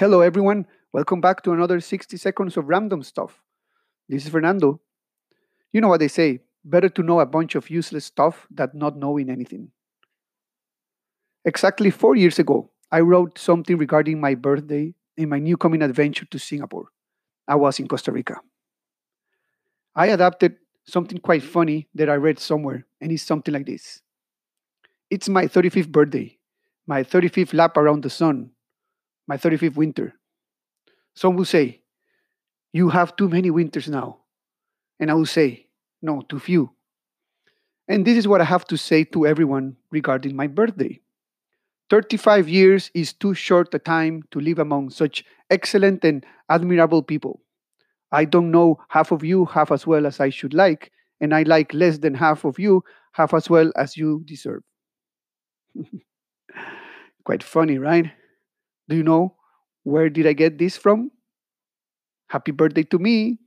Hello, everyone. Welcome back to another 60 seconds of random stuff. This is Fernando. You know what they say better to know a bunch of useless stuff than not knowing anything. Exactly four years ago, I wrote something regarding my birthday in my new coming adventure to Singapore. I was in Costa Rica. I adapted something quite funny that I read somewhere, and it's something like this It's my 35th birthday, my 35th lap around the sun, my 35th winter. Some will say, You have too many winters now. And I will say, No, too few. And this is what I have to say to everyone regarding my birthday. 35 years is too short a time to live among such excellent and admirable people. I don't know half of you half as well as I should like, and I like less than half of you half as well as you deserve. Quite funny, right? Do you know where did I get this from? Happy birthday to me.